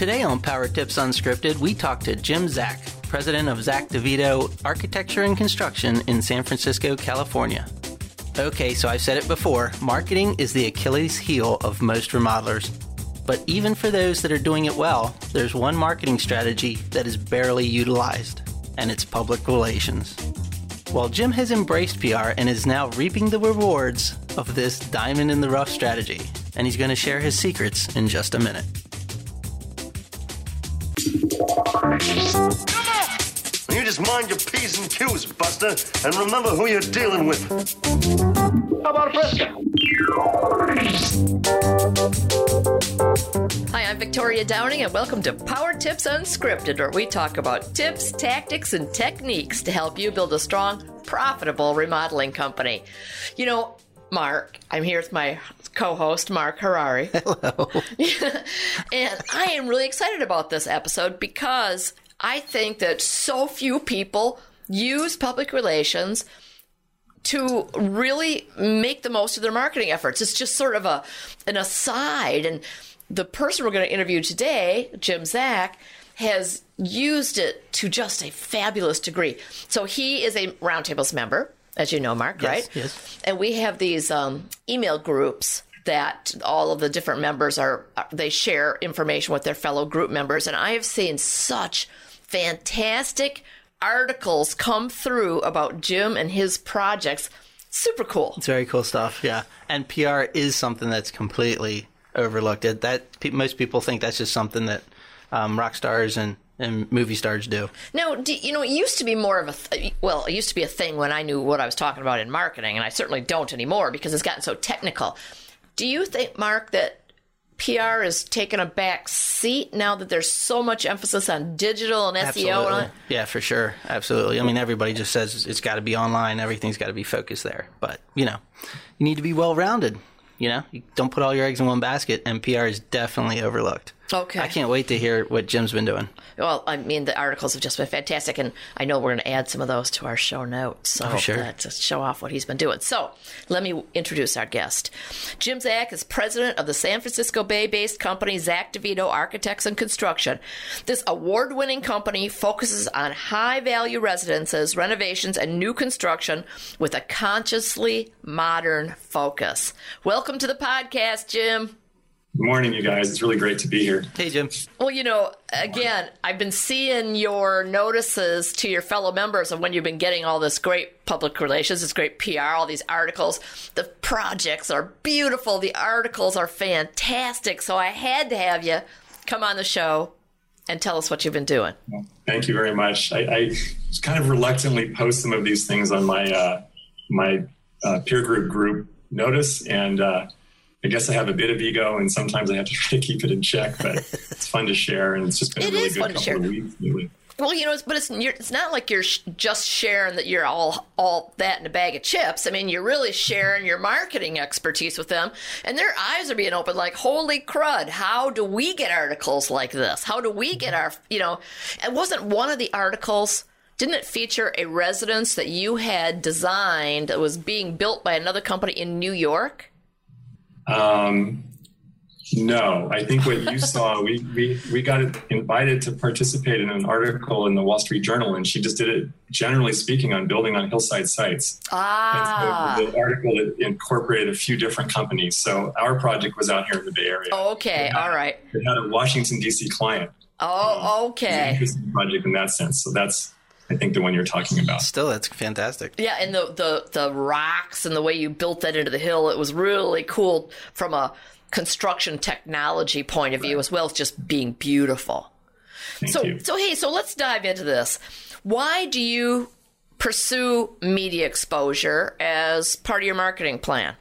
Today on Power Tips Unscripted, we talk to Jim Zack, president of Zack DeVito Architecture and Construction in San Francisco, California. Okay, so I've said it before marketing is the Achilles heel of most remodelers. But even for those that are doing it well, there's one marketing strategy that is barely utilized, and it's public relations. While Jim has embraced PR and is now reaping the rewards of this diamond in the rough strategy, and he's going to share his secrets in just a minute. You just mind your P's and Q's, Buster, and remember who you're dealing with. How about a fresco? Hi, I'm Victoria Downing, and welcome to Power Tips Unscripted, where we talk about tips, tactics, and techniques to help you build a strong, profitable remodeling company. You know, Mark, I'm here with my co host, Mark Harari. Hello. and I am really excited about this episode because I think that so few people use public relations to really make the most of their marketing efforts. It's just sort of a an aside. And the person we're going to interview today, Jim Zack, has used it to just a fabulous degree. So he is a Roundtables member, as you know, Mark, Yes, right? yes. And we have these um, email groups that all of the different members are, they share information with their fellow group members. And I have seen such fantastic articles come through about Jim and his projects. Super cool. It's very cool stuff, yeah. And PR is something that's completely overlooked. That most people think that's just something that um, rock stars and, and movie stars do. Now, do, you know, it used to be more of a th- well, it used to be a thing when I knew what I was talking about in marketing, and I certainly don't anymore because it's gotten so technical. Do you think, Mark, that PR is taking a back seat now that there's so much emphasis on digital and SEO? And Absolutely. that? Yeah, for sure. Absolutely. I mean, everybody just says it's got to be online. Everything's got to be focused there. But, you know, you need to be well rounded. You know, you don't put all your eggs in one basket, and PR is definitely overlooked. Okay. I can't wait to hear what Jim's been doing. Well, I mean, the articles have just been fantastic, and I know we're going to add some of those to our show notes. So Oh, sure. uh, to show off what he's been doing. So let me introduce our guest. Jim Zack is president of the San Francisco Bay-based company Zack DeVito Architects and Construction. This award-winning company focuses on high-value residences, renovations, and new construction with a consciously modern focus. Welcome to the podcast, Jim. Good morning, you guys. It's really great to be here. Hey, Jim. Well, you know, again, I've been seeing your notices to your fellow members of when you've been getting all this great public relations, this great PR, all these articles. The projects are beautiful, the articles are fantastic. So I had to have you come on the show and tell us what you've been doing. Thank you very much. I, I kind of reluctantly post some of these things on my uh, my uh, peer group group notice, and uh, I guess I have a bit of ego, and sometimes I have to try to keep it in check. But it's fun to share, and it's just been It a really good couple share. of weeks. Really. Well, you know, it's, but it's you're, it's not like you're sh- just sharing that you're all all that in a bag of chips. I mean, you're really sharing your marketing expertise with them, and their eyes are being opened. Like, holy crud! How do we get articles like this? How do we get our you know? It wasn't one of the articles? Didn't it feature a residence that you had designed that was being built by another company in New York? Um, no, I think what you saw, we, we, we got invited to participate in an article in the Wall Street Journal, and she just did it, generally speaking, on building on hillside sites. Ah, so the article it incorporated a few different companies. So our project was out here in the Bay Area. okay, all right. It had a Washington D.C. client. Oh, an okay. interesting project in that sense. So that's, I think, the one you're talking about. Still, that's fantastic. Yeah, and the, the the rocks and the way you built that into the hill, it was really cool from a construction technology point of view as well as just being beautiful. Thank So you. so hey, so let's dive into this. Why do you pursue media exposure as part of your marketing plan?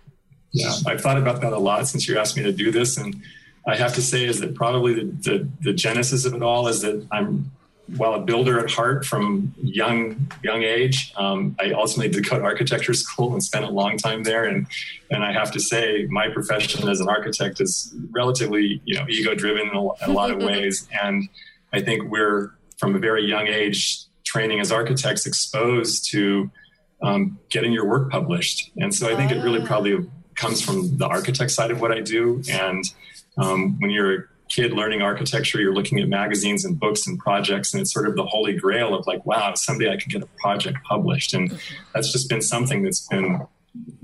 Yeah, I've thought about that a lot since you asked me to do this, and I have to say is that probably the, the, the genesis of it all is that I'm well a builder at heart from young young age. Um, I ultimately did go to architecture school and spent a long time there, and and I have to say my profession as an architect is relatively you know ego driven in a, in a lot of ways, and I think we're from a very young age training as architects exposed to um, getting your work published. And so I think it really probably comes from the architect side of what I do. And um, when you're kid learning architecture, you're looking at magazines and books and projects, and it's sort of the holy grail of like, wow, someday I could get a project published. And that's just been something that's been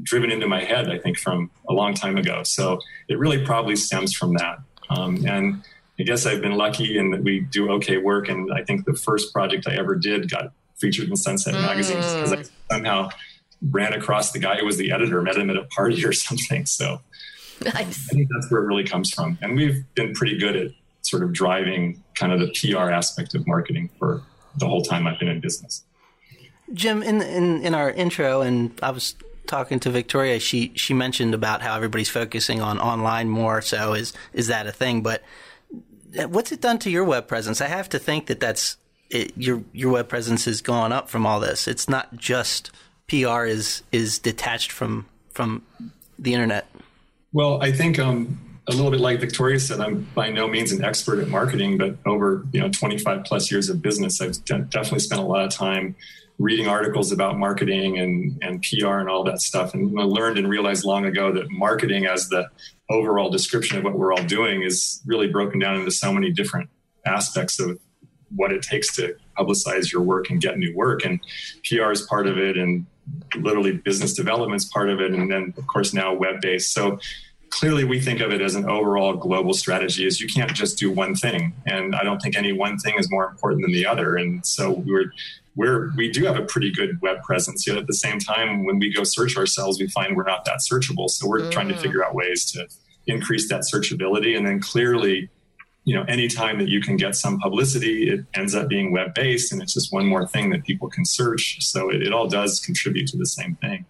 driven into my head, I think, from a long time ago. So it really probably stems from that. Um, and I guess I've been lucky in that we do okay work. And I think the first project I ever did got featured in Sunset mm. magazine because I somehow ran across the guy who was the editor, met him at a party or something. So nice. I think that's where it really comes from. And we've been pretty good at sort of driving kind of the PR aspect of marketing for the whole time I've been in business. Jim, in in, in our intro, and I was talking to Victoria, she she mentioned about how everybody's focusing on online more. So is is that a thing? But uh, what's it done to your web presence? I have to think that that's it, your your web presence has gone up from all this. It's not just PR is is detached from from the internet. Well, I think um, a little bit like Victoria said, I'm by no means an expert at marketing, but over you know 25 plus years of business, I've de- definitely spent a lot of time reading articles about marketing and, and PR and all that stuff. And I learned and realized long ago that marketing as the overall description of what we're all doing is really broken down into so many different aspects of what it takes to publicize your work and get new work. And PR is part of it, and literally business development is part of it, and then of course now web based. So clearly we think of it as an overall global strategy is you can't just do one thing and i don't think any one thing is more important than the other and so we're we're we do have a pretty good web presence yet at the same time when we go search ourselves we find we're not that searchable so we're mm. trying to mm. figure out ways to increase that searchability and then clearly you know anytime that you can get some publicity it ends up being web based and it's just one more thing that people can search. So it, it all does contribute to the same thing.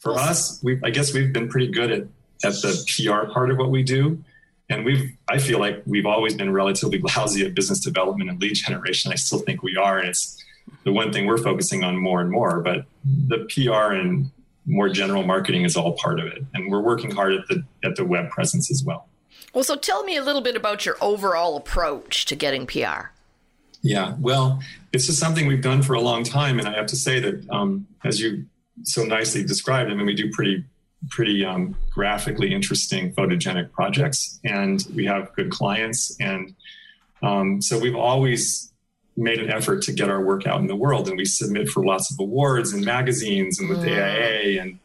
For us we i guess we've been pretty good at at the pr part of what we do. And we've i feel like we've always been relatively lousy at business development and lead generation. I still think we are. And it's the one thing we're focusing on more and more. But the PR and more general marketing is all part of it, and we're working hard at the at the web presence as well. Well, so tell me a little bit about your overall approach to getting PR. Yeah, well, this is something we've done for a long time, and I have to say that, um, as you so nicely described, I mean, we do pretty pretty um, graphically interesting photogenic projects, and we have good clients, and um, so we've always made an effort to get our work out in the world and we submit for lots of awards and magazines and with mm. AIA and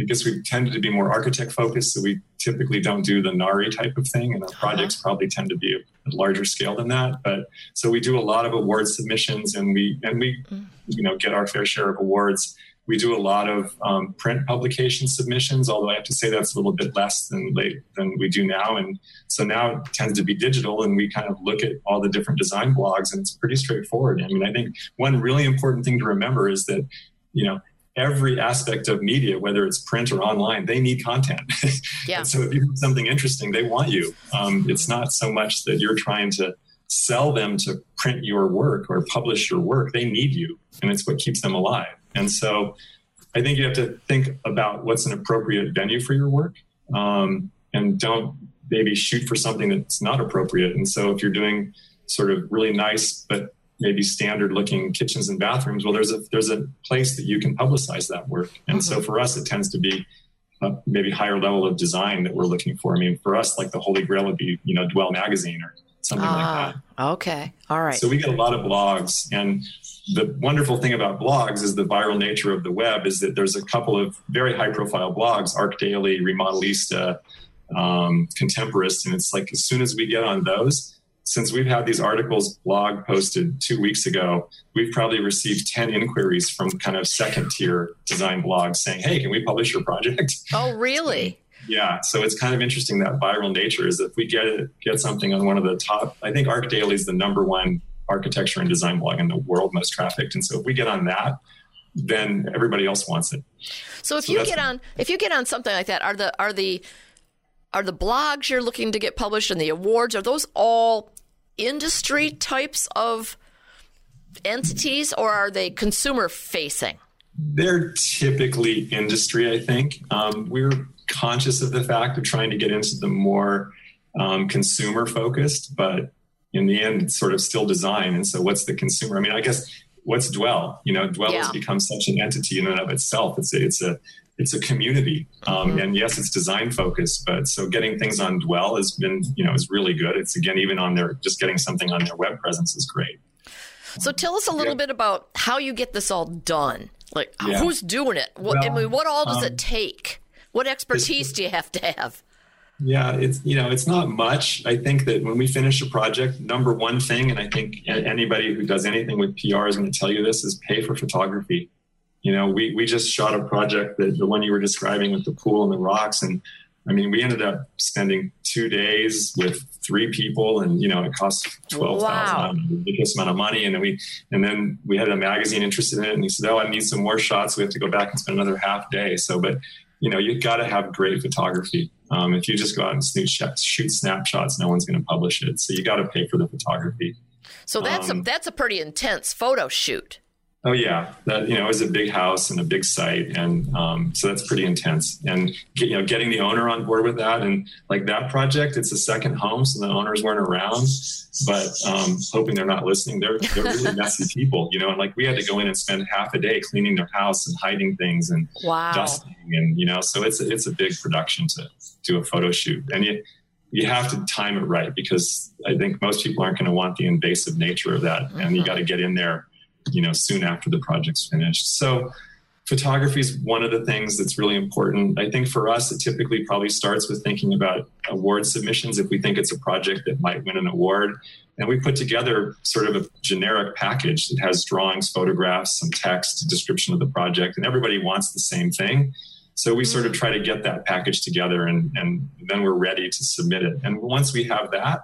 I guess we tended to be more architect focused, so we typically don't do the NARI type of thing, and our uh-huh. projects uh-huh. probably tend to be a larger scale than that. But so we do a lot of award submissions, and we and we, mm. you know, get our fair share of awards. We do a lot of um, print publication submissions, although I have to say that's a little bit less than late than we do now. And so now it tends to be digital, and we kind of look at all the different design blogs, and it's pretty straightforward. I mean, I think one really important thing to remember is that you know every aspect of media, whether it's print or online, they need content. Yeah. so if you have something interesting, they want you. Um, it's not so much that you're trying to sell them to print your work or publish your work. They need you, and it's what keeps them alive. And so I think you have to think about what's an appropriate venue for your work um, and don't maybe shoot for something that's not appropriate. And so if you're doing sort of really nice but maybe standard looking kitchens and bathrooms, well, there's a there's a place that you can publicize that work. And mm-hmm. so for us, it tends to be a maybe higher level of design that we're looking for. I mean, for us, like the holy grail would be you know Dwell magazine or something like ah, that. Okay, all right. So we get a lot of blogs, and the wonderful thing about blogs is the viral nature of the web is that there's a couple of very high profile blogs, ArchDaily, Remodelista, um, Contemporist, and it's like as soon as we get on those, since we've had these articles blog posted two weeks ago, we've probably received 10 inquiries from kind of second tier design blogs saying, Hey, can we publish your project? Oh, really? yeah. So it's kind of interesting that viral nature is if we get it, get something on one of the top, I think ArchDaily is the number one architecture and design blog in the world most trafficked. And so if we get on that, then everybody else wants it. So if so you get on if you get on something like that, are the are the are the blogs you're looking to get published and the awards are those all industry types of entities or are they consumer facing? They're typically industry, I think. Um, we're conscious of the fact of trying to get into the more um, consumer focused, but in the end, it's sort of still design. And so, what's the consumer? I mean, I guess what's Dwell? You know, Dwell yeah. has become such an entity in and of itself. It's a, it's a it's a community. Um, mm-hmm. And yes, it's design focused, but so getting things on Dwell has been, you know, is really good. It's again, even on their, just getting something on their web presence is great. So tell us a little yeah. bit about how you get this all done. Like yeah. who's doing it? What, well, I mean, what all does um, it take? What expertise do you have to have? Yeah, it's you know it's not much. I think that when we finish a project, number one thing, and I think anybody who does anything with PR is going to tell you this, is pay for photography. You know, we we just shot a project that the one you were describing with the pool and the rocks, and I mean, we ended up spending two days with three people, and you know, it cost twelve thousand, wow. ridiculous amount of money. And then we, and then we had a magazine interested in it, and he said, "Oh, I need some more shots. We have to go back and spend another half day." So, but you know, you've got to have great photography. Um, if you just go out and shoot snapshots, no one's going to publish it. So you got to pay for the photography. So that's um, a that's a pretty intense photo shoot. Oh yeah, that you know is a big house and a big site, and um, so that's pretty intense. And you know, getting the owner on board with that, and like that project, it's a second home, so the owners weren't around. But um, hoping they're not listening. They're they're really messy people, you know. And like we had to go in and spend half a day cleaning their house and hiding things and wow. dusting, and you know, so it's a, it's a big production to do a photo shoot, and you you have to time it right because I think most people aren't going to want the invasive nature of that, mm-hmm. and you got to get in there you know, soon after the project's finished. So photography is one of the things that's really important. I think for us, it typically probably starts with thinking about award submissions if we think it's a project that might win an award. And we put together sort of a generic package that has drawings, photographs, some text, a description of the project, and everybody wants the same thing. So we sort of mm-hmm. try to get that package together and, and then we're ready to submit it. And once we have that,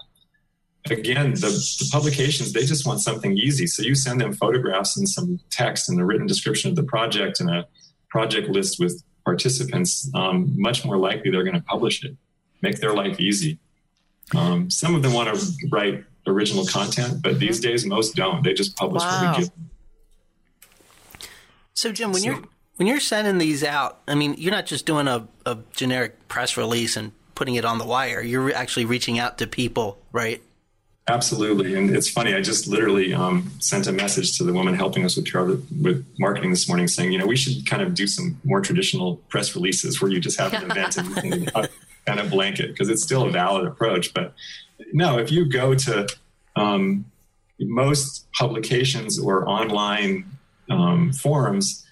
again, the, the, publications, they just want something easy. So you send them photographs and some text and a written description of the project and a project list with participants, um, much more likely they're going to publish it, make their life easy. Um, some of them want to write original content, but these days most don't. They just publish wow. what we give them. So, Jim, when so, you're when you're sending these out, I mean, you're not just doing a, a generic press release and putting it on the wire. You're actually reaching out to people, right? Absolutely, and it's funny. I just literally um, sent a message to the woman helping us with with marketing this morning, saying, you know, we should kind of do some more traditional press releases where you just have an event and, and kind of blanket because it's still a valid approach. But no, if you go to um, most publications or online um, forums,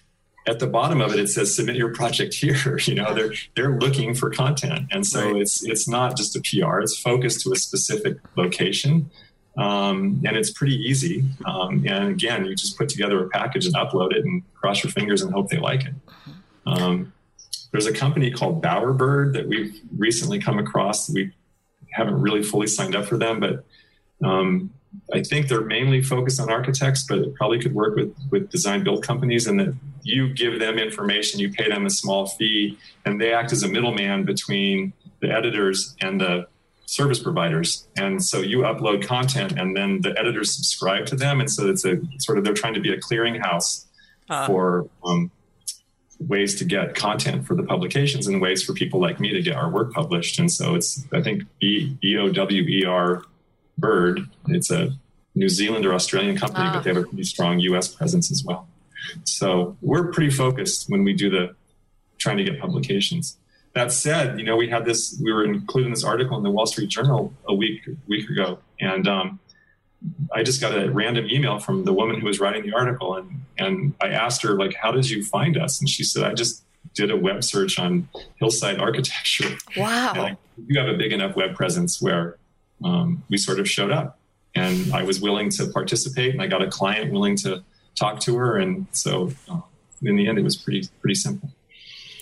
at the bottom of it it says submit your project here. You know they're they're looking for content. And so right. it's it's not just a pr it's focused to a specific location. Um, and it's pretty easy. Um, and again you just put together a package and upload it and cross your fingers and hope they like it. Um, there's a company called bowerbird that we've recently come across. We haven't really fully signed up for them but um, I think they're mainly focused on architects, but it probably could work with, with design build companies and that you give them information, you pay them a small fee, and they act as a middleman between the editors and the service providers. And so you upload content and then the editors subscribe to them. And so it's a sort of, they're trying to be a clearinghouse uh. for um, ways to get content for the publications and ways for people like me to get our work published. And so it's, I think, B O W E R Bird. It's a New Zealand or Australian company, but they have a pretty strong US presence as well. So we're pretty focused when we do the trying to get publications. That said, you know, we had this, we were including this article in the Wall Street Journal a week, week ago. And um, I just got a random email from the woman who was writing the article. And, and I asked her, like, how did you find us? And she said, I just did a web search on hillside architecture. Wow. And you have a big enough web presence where um, we sort of showed up. And I was willing to participate, and I got a client willing to talk to her. And so uh, in the end, it was pretty pretty simple.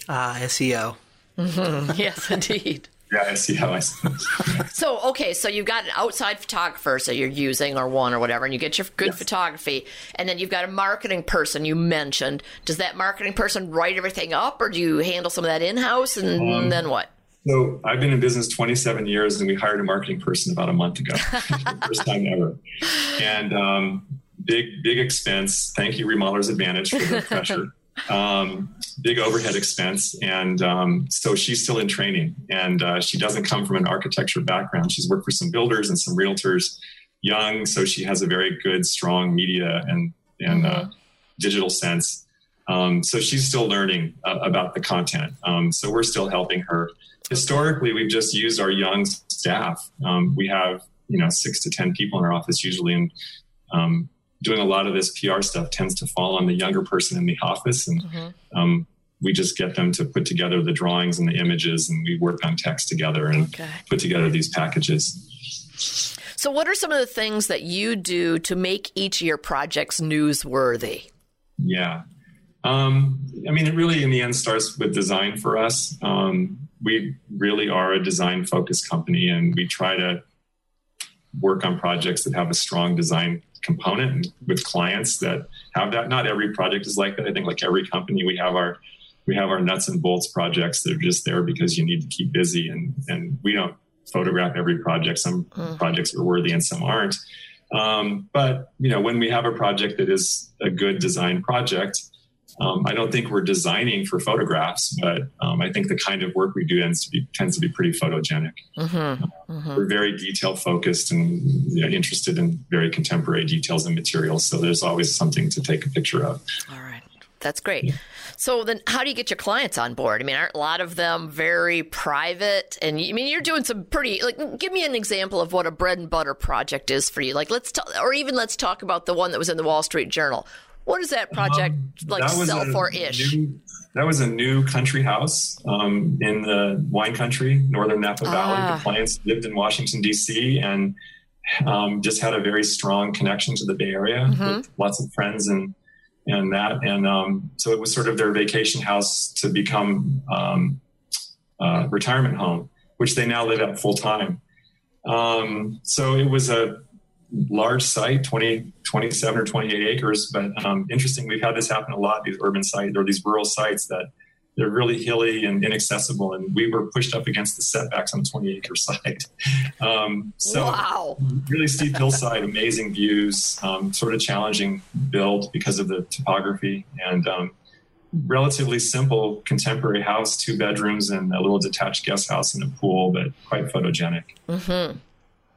Ah, uh, SEO. Mm-hmm. Yes, indeed. yeah, SEO. I suppose. so okay, so you've got an outside photographer, so you're using or one or whatever, and you get your good yes. photography, and then you've got a marketing person you mentioned. Does that marketing person write everything up, or do you handle some of that in house, and um, then what? So I've been in business 27 years, and we hired a marketing person about a month ago, first time ever, and um, big big expense. Thank you, Remodelers Advantage, for the pressure. Um, big overhead expense, and um, so she's still in training, and uh, she doesn't come from an architecture background. She's worked for some builders and some realtors, young, so she has a very good, strong media and and uh, mm-hmm. uh, digital sense. Um, so she's still learning uh, about the content. Um, so we're still helping her. Historically, we've just used our young staff. Um, we have you know six to ten people in our office usually, and um, doing a lot of this PR stuff tends to fall on the younger person in the office, and mm-hmm. um, we just get them to put together the drawings and the images, and we work on text together and okay. put together these packages. So, what are some of the things that you do to make each of your projects newsworthy? Yeah. Um, I mean, it really, in the end, starts with design for us. Um, we really are a design focused company, and we try to work on projects that have a strong design component with clients that have that. Not every project is like that. I think, like every company, we have our we have our nuts and bolts projects that are just there because you need to keep busy, and and we don't photograph every project. Some mm. projects are worthy and some aren't. Um, but you know, when we have a project that is a good design project, um, I don't think we're designing for photographs, but um, I think the kind of work we do tends to be tends to be pretty photogenic. Mm-hmm. Mm-hmm. We're very detail focused and you know, interested in very contemporary details and materials. So there's always something to take a picture of. All right, that's great. So then, how do you get your clients on board? I mean, aren't a lot of them very private? And I mean, you're doing some pretty like. Give me an example of what a bread and butter project is for you. Like, let's talk, or even let's talk about the one that was in the Wall Street Journal. What does that project um, like that sell for ish? That was a new country house um, in the wine country, northern Napa Valley. Ah. The clients lived in Washington D.C. and um, just had a very strong connection to the Bay Area mm-hmm. with lots of friends and and that. And um, so it was sort of their vacation house to become um, a retirement home, which they now live at full time. Um, so it was a large site, 20, 27 or 28 acres. But um, interesting, we've had this happen a lot, these urban sites or these rural sites that they're really hilly and inaccessible. And we were pushed up against the setbacks on the 20 acre site. Um, so wow. really steep hillside, amazing views, um, sort of challenging build because of the topography and um, relatively simple contemporary house, two bedrooms and a little detached guest house and a pool, but quite photogenic. Mm-hmm.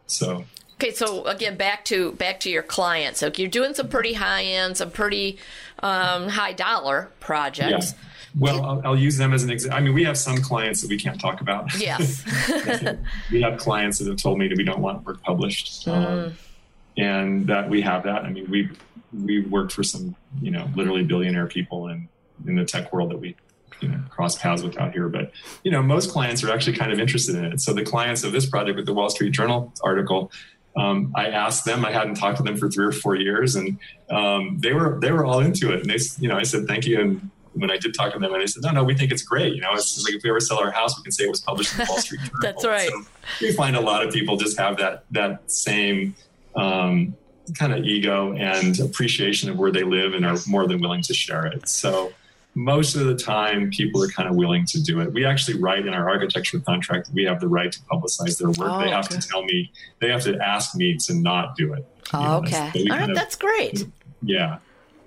So Okay, so again, back to back to your clients. So you're doing some pretty high end, some pretty um, high dollar projects. Yeah. Well, I'll, I'll, use them as an example. I mean, we have some clients that we can't talk about. Yes. we have clients that have told me that we don't want work published, mm. um, and that we have that. I mean, we we worked for some, you know, literally billionaire people in in the tech world that we you know cross paths with out here but you know most clients are actually kind of interested in it so the clients of this project with the wall street journal article um, I asked them. I hadn't talked to them for three or four years, and um, they were they were all into it. And they, you know, I said thank you, and when I did talk to them, and they said, "No, no, we think it's great. You know, it's like if we ever sell our house, we can say it was published in the Wall Street Journal." That's right. So we find a lot of people just have that that same um, kind of ego and appreciation of where they live, and are more than willing to share it. So most of the time, people are kind of willing to do it. We actually write in our architecture contract we have the right to publicize their work. Oh, they have okay. to tell me, they have to ask me to not do it. Oh, okay, all right, of, that's great. Yeah,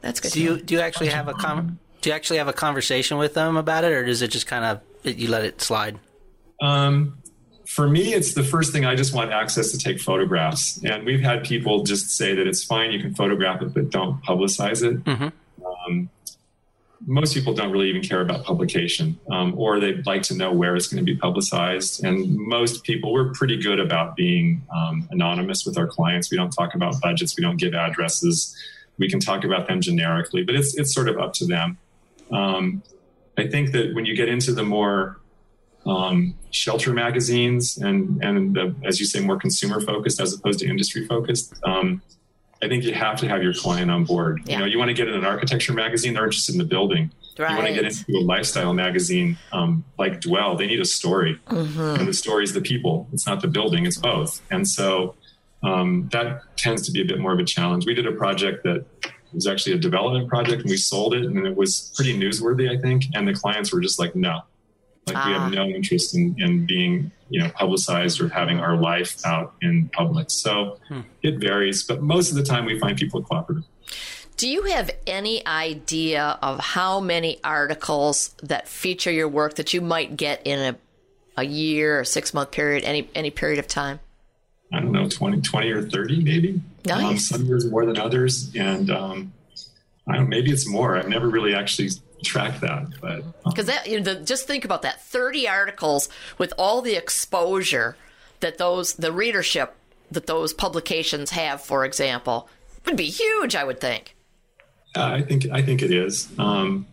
that's good. Do you do you actually have a com- do you actually have a conversation with them about it, or does it just kind of you let it slide? Um, for me, it's the first thing I just want access to take photographs. And we've had people just say that it's fine, you can photograph it, but don't publicize it. Mm-hmm. Um, most people don't really even care about publication, um, or they'd like to know where it's going to be publicized. And most people, we're pretty good about being um, anonymous with our clients. We don't talk about budgets, we don't give addresses. We can talk about them generically, but it's it's sort of up to them. Um, I think that when you get into the more um, shelter magazines and and the, as you say, more consumer focused as opposed to industry focused. I think you have to have your client on board. Yeah. You know, you want to get in an architecture magazine; they're interested in the building. Right. You want to get into a lifestyle magazine um, like Dwell; they need a story, mm-hmm. and the story is the people. It's not the building; it's both. And so um, that tends to be a bit more of a challenge. We did a project that was actually a development project, and we sold it, and it was pretty newsworthy, I think. And the clients were just like, "No, like ah. we have ah. no interest in, in being, you know, publicized or having our life out in public. So hmm. it varies, but most of the time we find people cooperative. Do you have any idea of how many articles that feature your work that you might get in a, a year or six month period, any any period of time? I don't know, 20, 20 or 30 maybe. Nice. Um, some years more than others. And um, I don't, maybe it's more. I've never really actually tracked that, but because um, that you know, the, just think about that 30 articles with all the exposure that those the readership that those publications have, for example, would be huge. I would think. Uh, I think I think it is. Um,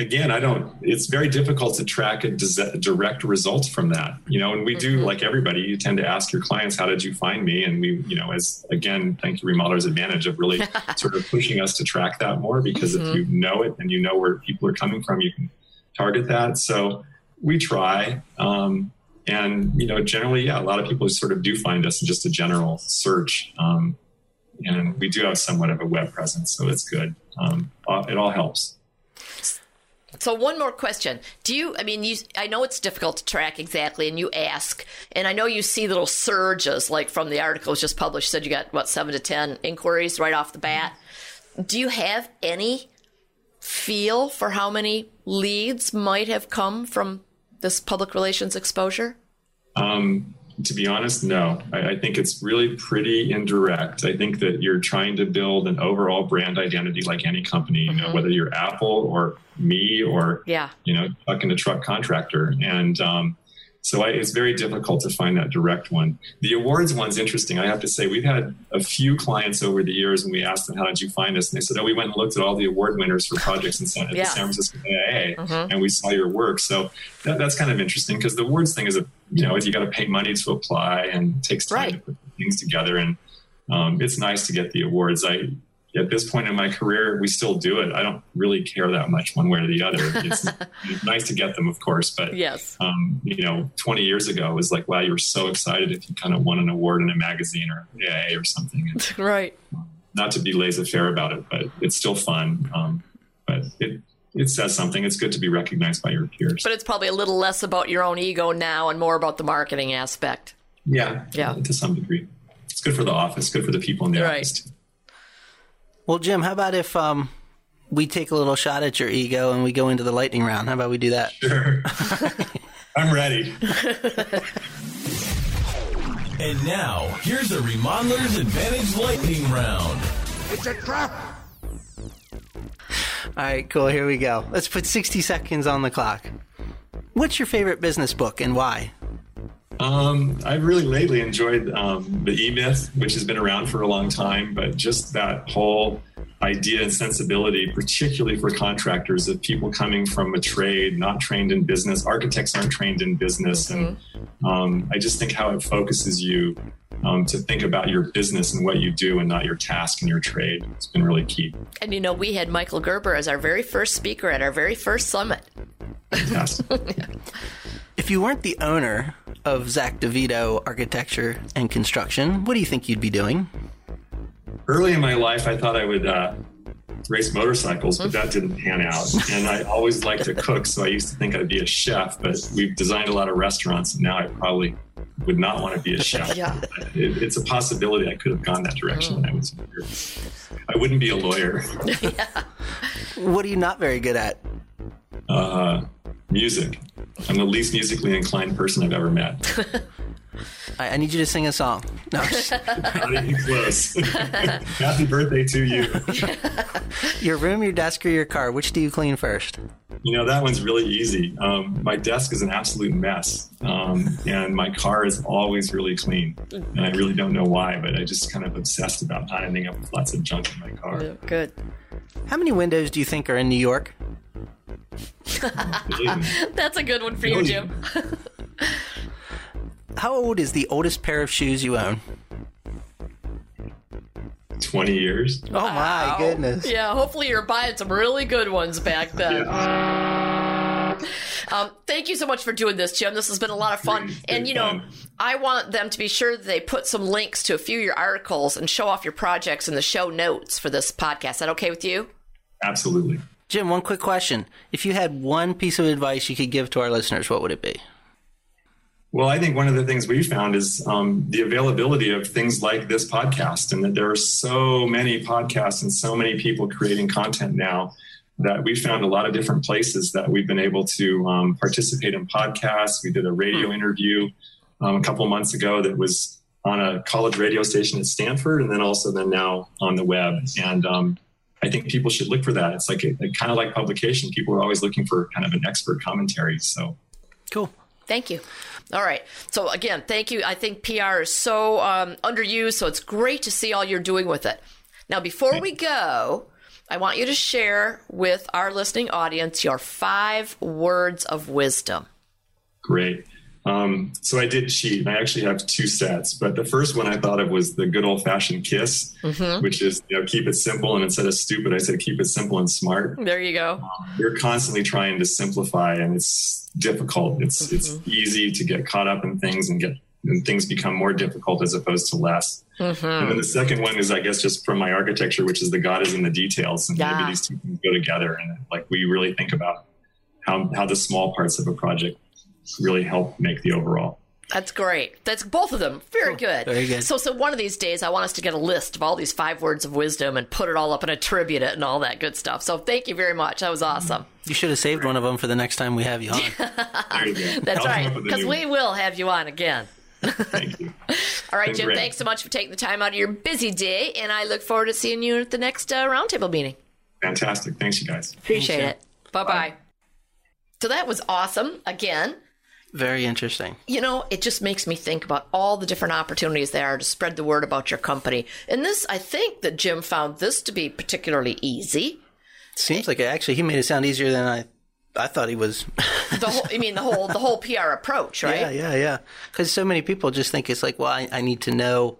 again, I don't. It's very difficult to track a direct result from that. You know, and we do mm-hmm. like everybody. You tend to ask your clients, "How did you find me?" And we, you know, as again, thank you, Remodeler's advantage of really sort of pushing us to track that more because mm-hmm. if you know it and you know where people are coming from, you can target that. So we try. Um, and you know, generally, yeah, a lot of people sort of do find us in just a general search. Um, and we do have somewhat of a web presence, so it's good. Um, it all helps. So one more question. Do you I mean you I know it's difficult to track exactly and you ask and I know you see little surges like from the articles just published said you got what 7 to 10 inquiries right off the bat. Do you have any feel for how many leads might have come from this public relations exposure? Um to be honest, no. I, I, think it's really pretty indirect. I think that you're trying to build an overall brand identity like any company, you know, mm-hmm. whether you're Apple or me or, yeah. you know, truck and a truck contractor. And um, so I, it's very difficult to find that direct one. The awards one's interesting. I have to say, we've had a few clients over the years and we asked them, how did you find us? And they said, oh, we went and looked at all the award winners for projects in San, yeah. the San Francisco AIA mm-hmm. and we saw your work. So that, that's kind of interesting because the awards thing is a, you know, you got to pay money to apply and it takes time right. to put things together. And um, it's nice to get the awards. I, at this point in my career, we still do it. I don't really care that much one way or the other. It's, it's nice to get them, of course, but yes, um, you know, 20 years ago, it was like, wow, you were so excited if you kind of won an award in a magazine or AA or something. And, right. Not to be laissez-faire about it, but it's still fun. Um, but it it says something. It's good to be recognized by your peers. But it's probably a little less about your own ego now and more about the marketing aspect. Yeah, yeah, to some degree. It's good for the office. Good for the people in the right. office. Too. Well, Jim, how about if um, we take a little shot at your ego and we go into the lightning round? How about we do that? Sure. I'm ready. and now, here's a Remodeler's Advantage lightning round. It's a trap. All right, cool. Here we go. Let's put 60 seconds on the clock. What's your favorite business book and why? Um, I've really lately enjoyed um, the E Myth, which has been around for a long time, but just that whole idea and sensibility, particularly for contractors, of people coming from a trade, not trained in business. Architects aren't trained in business, mm-hmm. and um, I just think how it focuses you um, to think about your business and what you do and not your task and your trade. It's been really key. And you know, we had Michael Gerber as our very first speaker at our very first summit. Yes. yeah. If you weren't the owner of Zack DeVito Architecture and Construction, what do you think you'd be doing? Early in my life, I thought I would uh, race motorcycles, but that didn't pan out. And I always liked to cook, so I used to think I'd be a chef. But we've designed a lot of restaurants, and now I probably would not want to be a chef. yeah. It, it's a possibility I could have gone that direction mm. when I was younger. I wouldn't be a lawyer. yeah. What are you not very good at? Uh, music. I'm the least musically inclined person I've ever met. I need you to sing a song. No, not even close. Happy birthday to you. your room, your desk, or your car? Which do you clean first? You know that one's really easy. Um, my desk is an absolute mess, um, and my car is always really clean. And I really don't know why, but I just kind of obsessed about not ending up with lots of junk in my car. Good. How many windows do you think are in New York? That's a good one for you, Jim. How old is the oldest pair of shoes you own? 20 years. Oh my goodness. Yeah, hopefully you're buying some really good ones back then. Yeah. Um, thank you so much for doing this, Jim. This has been a lot of fun. Great, and, you know, fun. I want them to be sure that they put some links to a few of your articles and show off your projects in the show notes for this podcast. Is that okay with you? Absolutely. Jim, one quick question. If you had one piece of advice you could give to our listeners, what would it be? Well, I think one of the things we found is um, the availability of things like this podcast, and that there are so many podcasts and so many people creating content now that we found a lot of different places that we've been able to um, participate in podcasts. We did a radio hmm. interview um, a couple months ago that was on a college radio station at Stanford, and then also then now on the web. And um, I think people should look for that. It's like a, a kind of like publication. People are always looking for kind of an expert commentary. So Cool. Thank you. All right. So again, thank you. I think PR is so um, underused, so it's great to see all you're doing with it. Now, before we go, I want you to share with our listening audience your five words of wisdom. great. Um, so I did cheat. and I actually have two sets, but the first one I thought of was the good old fashioned kiss, mm-hmm. which is you know keep it simple. And instead of stupid, I said keep it simple and smart. There you go. Um, We're constantly trying to simplify, and it's difficult. It's mm-hmm. it's easy to get caught up in things and get and things become more difficult as opposed to less. Mm-hmm. And then the second one is, I guess, just from my architecture, which is the God is in the details, and Yeah. maybe these two things go together, and like we really think about how how the small parts of a project really help make the overall. That's great. That's both of them. Very good. Very good. So, so one of these days, I want us to get a list of all these five words of wisdom and put it all up and attribute it and all that good stuff. So, thank you very much. That was awesome. You should have saved one of them for the next time we have you on. You. That's I'll right. up with a Because we will have you on again. Thank you. All right, Jim. great. Thanks so much for taking the time out of your busy day, and I look forward to seeing you at the next uh, roundtable meeting. Fantastic. Thanks, you guys. Appreciate Thanks, it. Bye bye. So that was awesome. Again, Very interesting. you know, it just makes me think about all the different opportunities there are to spread the word about your company. And this, I think that Jim found this to be particularly easy. Seems like it, actually he made it sound easier than I I thought he was. The whole, I mean, the whole the whole PR approach, right? Yeah, yeah, yeah. Because so many people just think it's like, well, I, I need to know,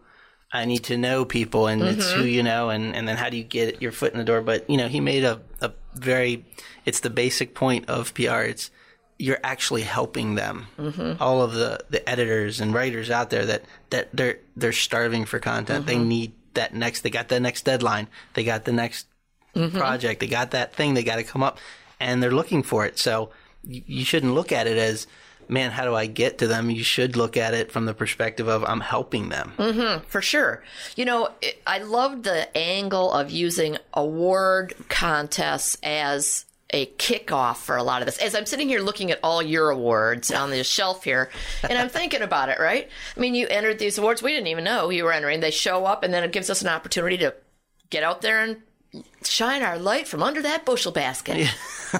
I need to know people, and it's Mm-hmm. who you know, and, and then how do you get your foot in the door? But you know, he made a, a very, it's the basic point of PR. It's you're actually helping them. Mm-hmm. All of the, the editors and writers out there that that they're they're starving for content. They Mm-hmm. need that next. They got the next deadline. They got the next Mm-hmm. project. They got that thing. They got to come up, and they're looking for it. So you, you shouldn't look at it as, man, how do I get to them? You should look at it from the perspective of I'm helping them. for sure. You know, it, I loved the angle of using award contests as a kickoff for a lot of this. As I'm sitting here looking at all your awards on the shelf here, and I'm thinking about it, right? I mean, you entered these awards. We didn't even know you were entering. They show up, and then it gives us an opportunity to get out there and shine our light from under that bushel basket.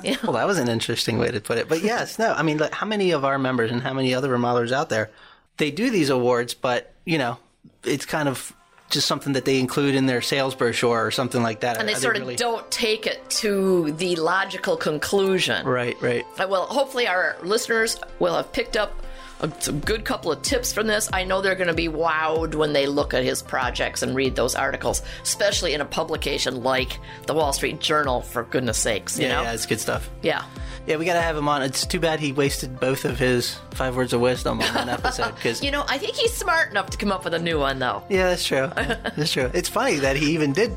yeah Well, that was an interesting way to put it. But yes, no, I mean, like, how many of our members and how many other remodelers out there, they do these awards, but you know, it's kind of just something that they include in their sales brochure or something like that. And they Are sort of really- don't take it to the logical conclusion. Right, right. Well, hopefully our listeners will have picked up a, good couple of tips from this. I know they're going to be wowed when they look at his projects and read those articles, especially in a publication like the Wall Street Journal. For goodness sakes, you Yeah, know, yeah, it's good stuff. yeah. Yeah, we got to have him on. It's too bad he wasted both of his five words of wisdom on one episode because You know, I think he's smart enough to come up with a new one, though. Yeah, that's true. that's true. It's funny that he even did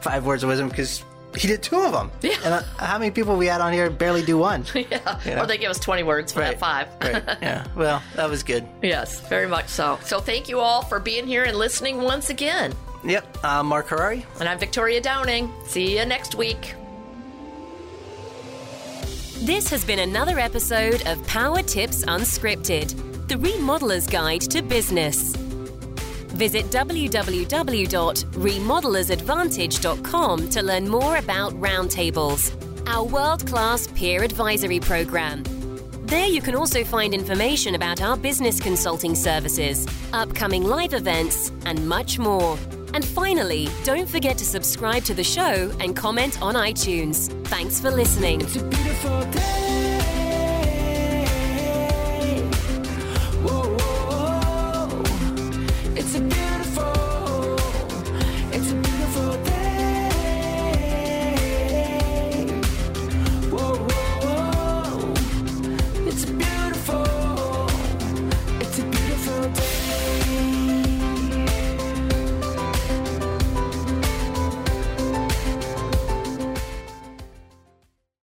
five words of wisdom because he did two of them. Yeah. And uh, how many people we had on here barely do one? yeah. You know? Or they give us 20 words for that five. right. Yeah. Well, that was good. yes, very much so. So thank you all for being here and listening once again. Yep. Uh, Mark Harari. And I'm Victoria Downing. See you next week. This has been another episode of Power Tips Unscripted, the remodeler's guide to business. Visit www.remodelersadvantage.com to learn more about Roundtables, our world class peer advisory program. There you can also find information about our business consulting services, upcoming live events, and much more. And finally, don't forget to subscribe to the show and comment on iTunes. Thanks for listening.